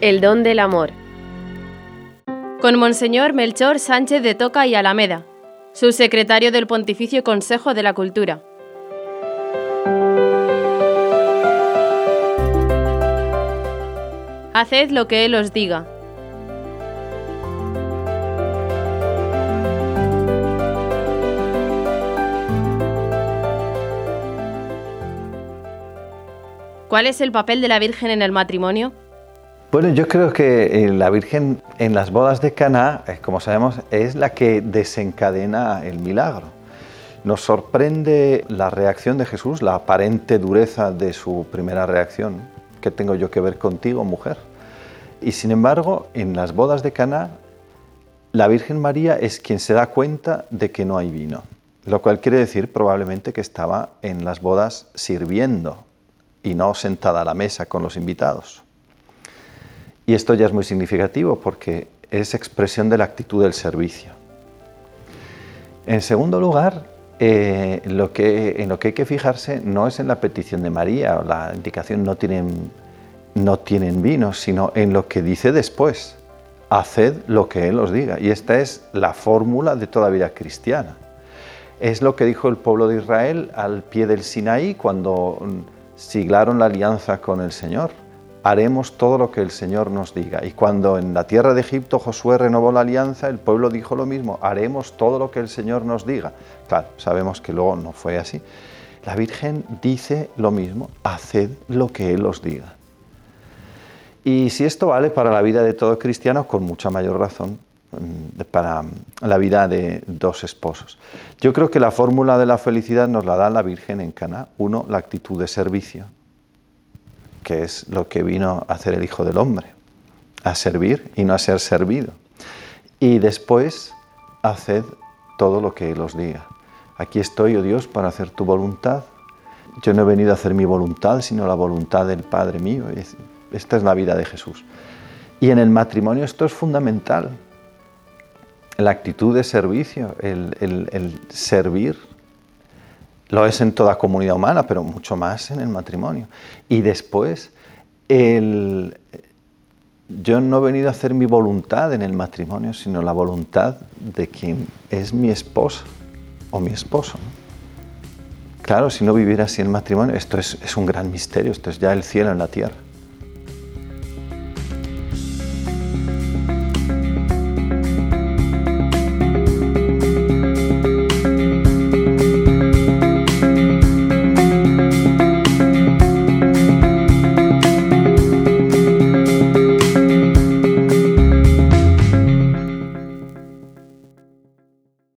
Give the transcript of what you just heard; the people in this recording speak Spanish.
El don del amor. Con Monseñor Melchor Sánchez de Toca y Alameda, subsecretario del Pontificio Consejo de la Cultura. Haced lo que Él os diga. ¿Cuál es el papel de la Virgen en el matrimonio? Bueno, yo creo que eh, la Virgen en las bodas de Caná, eh, como sabemos, es la que desencadena el milagro. Nos sorprende la reacción de Jesús, la aparente dureza de su primera reacción. ¿Qué tengo yo que ver contigo, mujer? Y sin embargo, en las bodas de Caná, la Virgen María es quien se da cuenta de que no hay vino, lo cual quiere decir probablemente que estaba en las bodas sirviendo, y no sentada a la mesa con los invitados. Y esto ya es muy significativo porque es expresión de la actitud del servicio. En segundo lugar, eh, en lo que hay que fijarse no es en la petición de María o la indicación no tienen, no tienen vino, sino en lo que dice después. Haced lo que Él os diga. Y esta es la fórmula de toda vida cristiana. Es lo que dijo el pueblo de Israel al pie del Sinaí cuando siglaron la alianza con el Señor. Haremos todo lo que el Señor nos diga. Y cuando en la tierra de Egipto Josué renovó la alianza, el pueblo dijo lo mismo, haremos todo lo que el Señor nos diga. Claro, sabemos que luego no fue así. La Virgen dice lo mismo, haced lo que Él os diga. Y si esto vale para la vida de todo cristiano, con mucha mayor razón mm, para la vida de dos esposos. Yo creo que la fórmula de la felicidad nos la da la Virgen en Cana. Uno, la actitud de servicio, que es lo que vino a hacer el Hijo del Hombre, a servir y no a ser servido. Y después, haced todo lo que Él os diga. Aquí estoy, oh Dios, para hacer tu voluntad. Yo no he venido a hacer mi voluntad, sino la voluntad del Padre mío. Esta es la vida de Jesús. Y en el matrimonio esto es fundamental la actitud de servicio, el, servir, lo es en toda comunidad humana, pero mucho más en el matrimonio. Y después, el, yo no he venido a hacer mi voluntad en el matrimonio, sino la voluntad de quien es mi esposa o mi esposo. Claro, si no viviera así el matrimonio, esto es, es un gran misterio, esto es ya el cielo en la tierra.